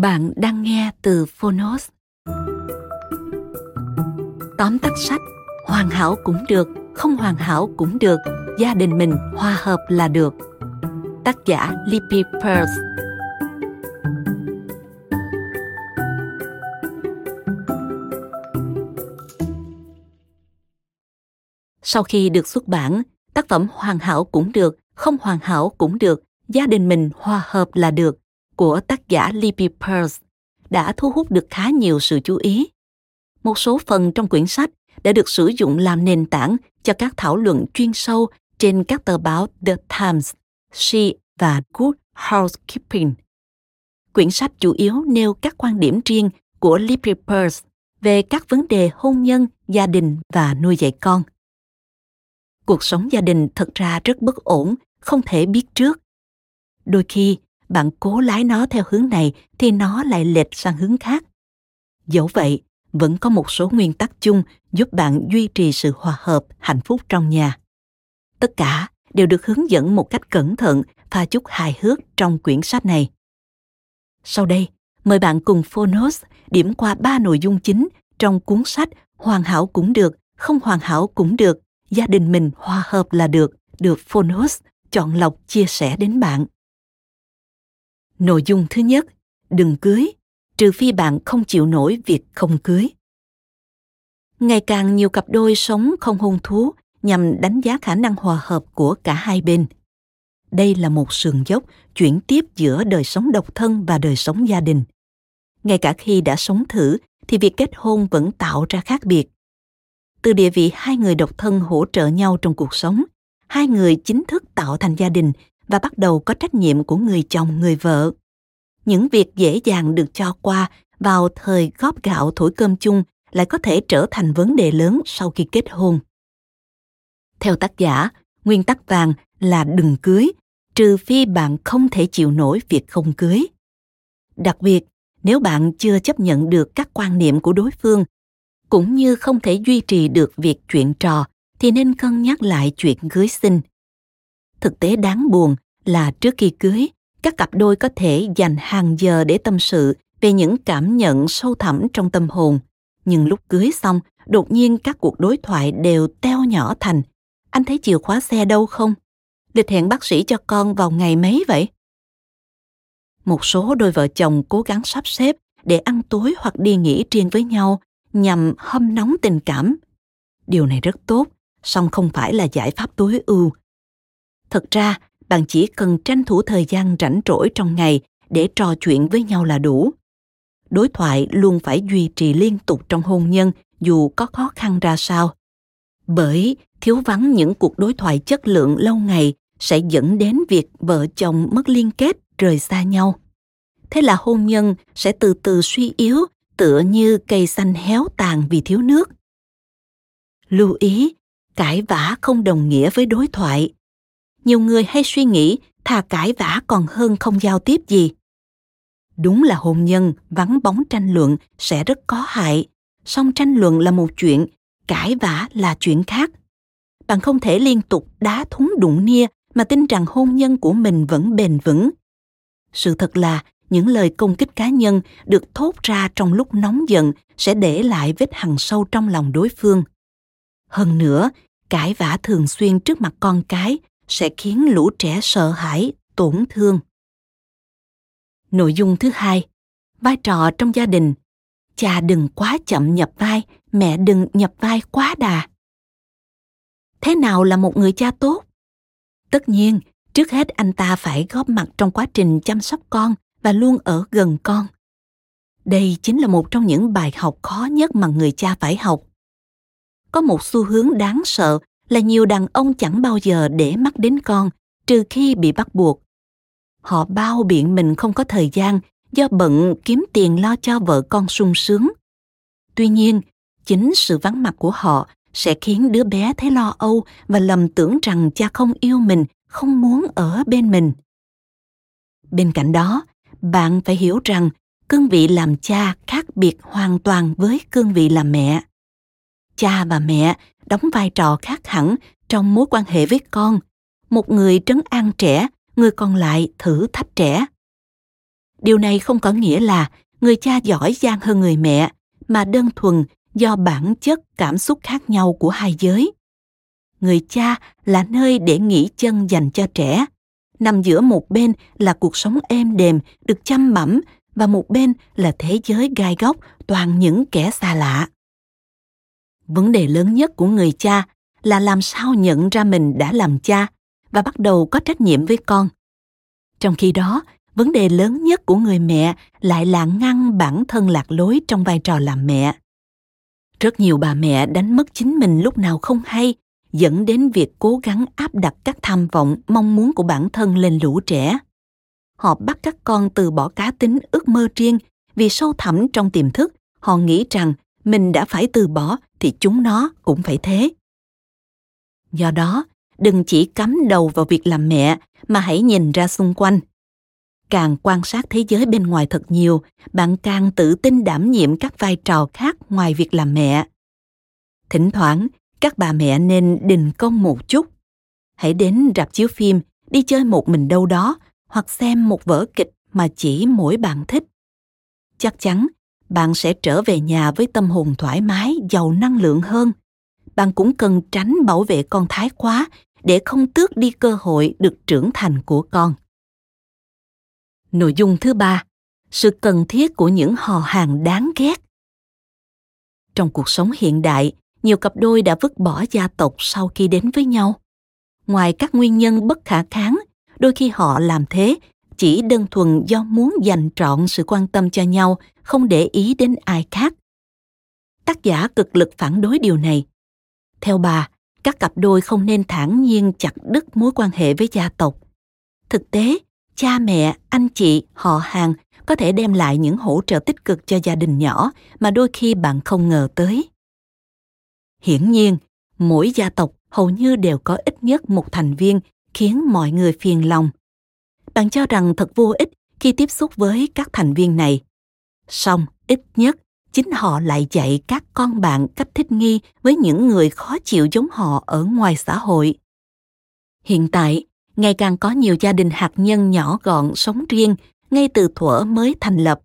Bạn đang nghe từ Phonos. Tóm tắt sách Hoàn hảo cũng được, không hoàn hảo cũng được, gia đình mình hòa hợp là được. Tác giả Lippy Pearls Sau khi được xuất bản, tác phẩm Hoàn hảo cũng được, không hoàn hảo cũng được, gia đình mình hòa hợp là được của tác giả Libby Pearls đã thu hút được khá nhiều sự chú ý. Một số phần trong quyển sách đã được sử dụng làm nền tảng cho các thảo luận chuyên sâu trên các tờ báo The Times, She và Good Housekeeping. Quyển sách chủ yếu nêu các quan điểm riêng của Libby Pearls về các vấn đề hôn nhân, gia đình và nuôi dạy con. Cuộc sống gia đình thật ra rất bất ổn, không thể biết trước. Đôi khi, bạn cố lái nó theo hướng này thì nó lại lệch sang hướng khác. Dẫu vậy, vẫn có một số nguyên tắc chung giúp bạn duy trì sự hòa hợp, hạnh phúc trong nhà. Tất cả đều được hướng dẫn một cách cẩn thận và chút hài hước trong quyển sách này. Sau đây, mời bạn cùng phonos điểm qua ba nội dung chính trong cuốn sách hoàn hảo cũng được, không hoàn hảo cũng được, gia đình mình hòa hợp là được được phonos chọn lọc chia sẻ đến bạn. Nội dung thứ nhất, đừng cưới, trừ phi bạn không chịu nổi việc không cưới. Ngày càng nhiều cặp đôi sống không hôn thú nhằm đánh giá khả năng hòa hợp của cả hai bên. Đây là một sườn dốc chuyển tiếp giữa đời sống độc thân và đời sống gia đình. Ngay cả khi đã sống thử thì việc kết hôn vẫn tạo ra khác biệt. Từ địa vị hai người độc thân hỗ trợ nhau trong cuộc sống, hai người chính thức tạo thành gia đình và bắt đầu có trách nhiệm của người chồng, người vợ. Những việc dễ dàng được cho qua vào thời góp gạo thổi cơm chung lại có thể trở thành vấn đề lớn sau khi kết hôn. Theo tác giả, nguyên tắc vàng là đừng cưới, trừ phi bạn không thể chịu nổi việc không cưới. Đặc biệt, nếu bạn chưa chấp nhận được các quan niệm của đối phương, cũng như không thể duy trì được việc chuyện trò, thì nên cân nhắc lại chuyện cưới xin thực tế đáng buồn là trước khi cưới, các cặp đôi có thể dành hàng giờ để tâm sự về những cảm nhận sâu thẳm trong tâm hồn. Nhưng lúc cưới xong, đột nhiên các cuộc đối thoại đều teo nhỏ thành, anh thấy chìa khóa xe đâu không? Lịch hẹn bác sĩ cho con vào ngày mấy vậy? Một số đôi vợ chồng cố gắng sắp xếp để ăn tối hoặc đi nghỉ riêng với nhau nhằm hâm nóng tình cảm. Điều này rất tốt, song không phải là giải pháp tối ưu thật ra, bạn chỉ cần tranh thủ thời gian rảnh rỗi trong ngày để trò chuyện với nhau là đủ. Đối thoại luôn phải duy trì liên tục trong hôn nhân, dù có khó khăn ra sao. Bởi thiếu vắng những cuộc đối thoại chất lượng lâu ngày sẽ dẫn đến việc vợ chồng mất liên kết, rời xa nhau. Thế là hôn nhân sẽ từ từ suy yếu, tựa như cây xanh héo tàn vì thiếu nước. Lưu ý, cãi vã không đồng nghĩa với đối thoại nhiều người hay suy nghĩ, thà cãi vã còn hơn không giao tiếp gì. Đúng là hôn nhân vắng bóng tranh luận sẽ rất có hại. Song tranh luận là một chuyện, cãi vã là chuyện khác. Bạn không thể liên tục đá thúng đụng nia mà tin rằng hôn nhân của mình vẫn bền vững. Sự thật là, những lời công kích cá nhân được thốt ra trong lúc nóng giận sẽ để lại vết hằn sâu trong lòng đối phương. Hơn nữa, cãi vã thường xuyên trước mặt con cái sẽ khiến lũ trẻ sợ hãi, tổn thương. Nội dung thứ hai, vai trò trong gia đình. Cha đừng quá chậm nhập vai, mẹ đừng nhập vai quá đà. Thế nào là một người cha tốt? Tất nhiên, trước hết anh ta phải góp mặt trong quá trình chăm sóc con và luôn ở gần con. Đây chính là một trong những bài học khó nhất mà người cha phải học. Có một xu hướng đáng sợ là nhiều đàn ông chẳng bao giờ để mắt đến con, trừ khi bị bắt buộc. Họ bao biện mình không có thời gian, do bận kiếm tiền lo cho vợ con sung sướng. Tuy nhiên, chính sự vắng mặt của họ sẽ khiến đứa bé thấy lo âu và lầm tưởng rằng cha không yêu mình, không muốn ở bên mình. Bên cạnh đó, bạn phải hiểu rằng cương vị làm cha khác biệt hoàn toàn với cương vị làm mẹ cha và mẹ đóng vai trò khác hẳn trong mối quan hệ với con. Một người trấn an trẻ, người còn lại thử thách trẻ. Điều này không có nghĩa là người cha giỏi giang hơn người mẹ, mà đơn thuần do bản chất cảm xúc khác nhau của hai giới. Người cha là nơi để nghỉ chân dành cho trẻ. Nằm giữa một bên là cuộc sống êm đềm được chăm bẩm và một bên là thế giới gai góc toàn những kẻ xa lạ vấn đề lớn nhất của người cha là làm sao nhận ra mình đã làm cha và bắt đầu có trách nhiệm với con. Trong khi đó, vấn đề lớn nhất của người mẹ lại là ngăn bản thân lạc lối trong vai trò làm mẹ. Rất nhiều bà mẹ đánh mất chính mình lúc nào không hay, dẫn đến việc cố gắng áp đặt các tham vọng, mong muốn của bản thân lên lũ trẻ. Họ bắt các con từ bỏ cá tính, ước mơ riêng vì sâu thẳm trong tiềm thức, họ nghĩ rằng mình đã phải từ bỏ thì chúng nó cũng phải thế. Do đó, đừng chỉ cắm đầu vào việc làm mẹ mà hãy nhìn ra xung quanh. Càng quan sát thế giới bên ngoài thật nhiều, bạn càng tự tin đảm nhiệm các vai trò khác ngoài việc làm mẹ. Thỉnh thoảng, các bà mẹ nên đình công một chút. Hãy đến rạp chiếu phim, đi chơi một mình đâu đó, hoặc xem một vở kịch mà chỉ mỗi bạn thích. Chắc chắn bạn sẽ trở về nhà với tâm hồn thoải mái, giàu năng lượng hơn. Bạn cũng cần tránh bảo vệ con thái quá để không tước đi cơ hội được trưởng thành của con. Nội dung thứ ba, sự cần thiết của những hò hàng đáng ghét. Trong cuộc sống hiện đại, nhiều cặp đôi đã vứt bỏ gia tộc sau khi đến với nhau. Ngoài các nguyên nhân bất khả kháng, đôi khi họ làm thế chỉ đơn thuần do muốn dành trọn sự quan tâm cho nhau không để ý đến ai khác. Tác giả cực lực phản đối điều này. Theo bà, các cặp đôi không nên thản nhiên chặt đứt mối quan hệ với gia tộc. Thực tế, cha mẹ, anh chị, họ hàng có thể đem lại những hỗ trợ tích cực cho gia đình nhỏ mà đôi khi bạn không ngờ tới. Hiển nhiên, mỗi gia tộc hầu như đều có ít nhất một thành viên khiến mọi người phiền lòng. Bạn cho rằng thật vô ích khi tiếp xúc với các thành viên này song ít nhất, chính họ lại dạy các con bạn cách thích nghi với những người khó chịu giống họ ở ngoài xã hội. Hiện tại, ngày càng có nhiều gia đình hạt nhân nhỏ gọn sống riêng ngay từ thuở mới thành lập.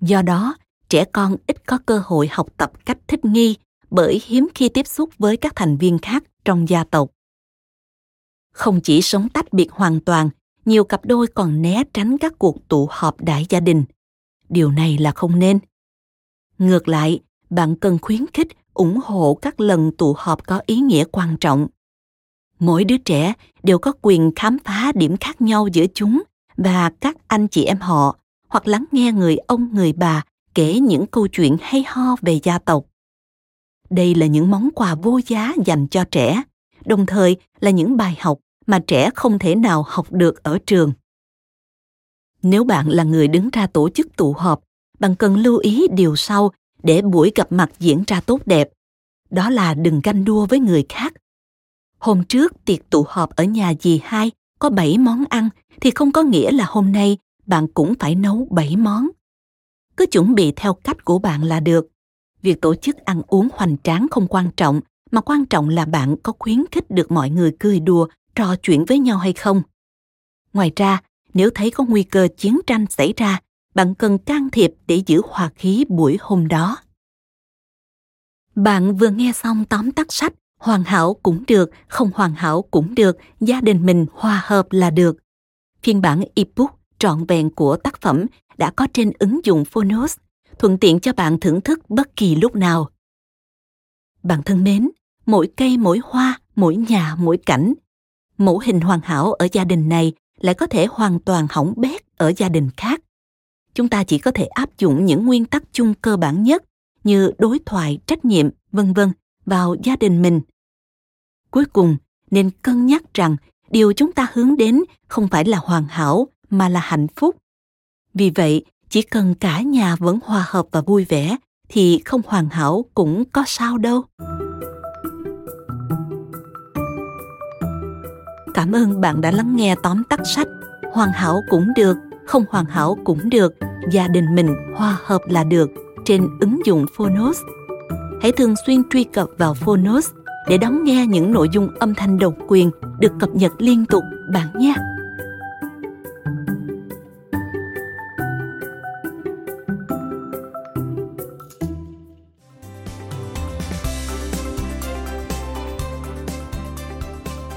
Do đó, trẻ con ít có cơ hội học tập cách thích nghi bởi hiếm khi tiếp xúc với các thành viên khác trong gia tộc. Không chỉ sống tách biệt hoàn toàn, nhiều cặp đôi còn né tránh các cuộc tụ họp đại gia đình điều này là không nên. Ngược lại, bạn cần khuyến khích, ủng hộ các lần tụ họp có ý nghĩa quan trọng. Mỗi đứa trẻ đều có quyền khám phá điểm khác nhau giữa chúng và các anh chị em họ, hoặc lắng nghe người ông, người bà kể những câu chuyện hay ho về gia tộc. Đây là những món quà vô giá dành cho trẻ, đồng thời là những bài học mà trẻ không thể nào học được ở trường nếu bạn là người đứng ra tổ chức tụ họp bạn cần lưu ý điều sau để buổi gặp mặt diễn ra tốt đẹp đó là đừng ganh đua với người khác hôm trước tiệc tụ họp ở nhà dì hai có 7 món ăn thì không có nghĩa là hôm nay bạn cũng phải nấu 7 món. Cứ chuẩn bị theo cách của bạn là được. Việc tổ chức ăn uống hoành tráng không quan trọng, mà quan trọng là bạn có khuyến khích được mọi người cười đùa, trò chuyện với nhau hay không. Ngoài ra, nếu thấy có nguy cơ chiến tranh xảy ra, bạn cần can thiệp để giữ hòa khí buổi hôm đó. Bạn vừa nghe xong tóm tắt sách Hoàn hảo cũng được, không hoàn hảo cũng được, gia đình mình hòa hợp là được. Phiên bản ebook trọn vẹn của tác phẩm đã có trên ứng dụng Phonos, thuận tiện cho bạn thưởng thức bất kỳ lúc nào. Bạn thân mến, mỗi cây mỗi hoa, mỗi nhà mỗi cảnh, mẫu hình hoàn hảo ở gia đình này lại có thể hoàn toàn hỏng bét ở gia đình khác. Chúng ta chỉ có thể áp dụng những nguyên tắc chung cơ bản nhất như đối thoại, trách nhiệm, vân vân vào gia đình mình. Cuối cùng, nên cân nhắc rằng điều chúng ta hướng đến không phải là hoàn hảo mà là hạnh phúc. Vì vậy, chỉ cần cả nhà vẫn hòa hợp và vui vẻ thì không hoàn hảo cũng có sao đâu. Cảm ơn bạn đã lắng nghe tóm tắt sách Hoàn hảo cũng được, không hoàn hảo cũng được, gia đình mình hòa hợp là được trên ứng dụng Phonos. Hãy thường xuyên truy cập vào Phonos để đón nghe những nội dung âm thanh độc quyền được cập nhật liên tục bạn nhé.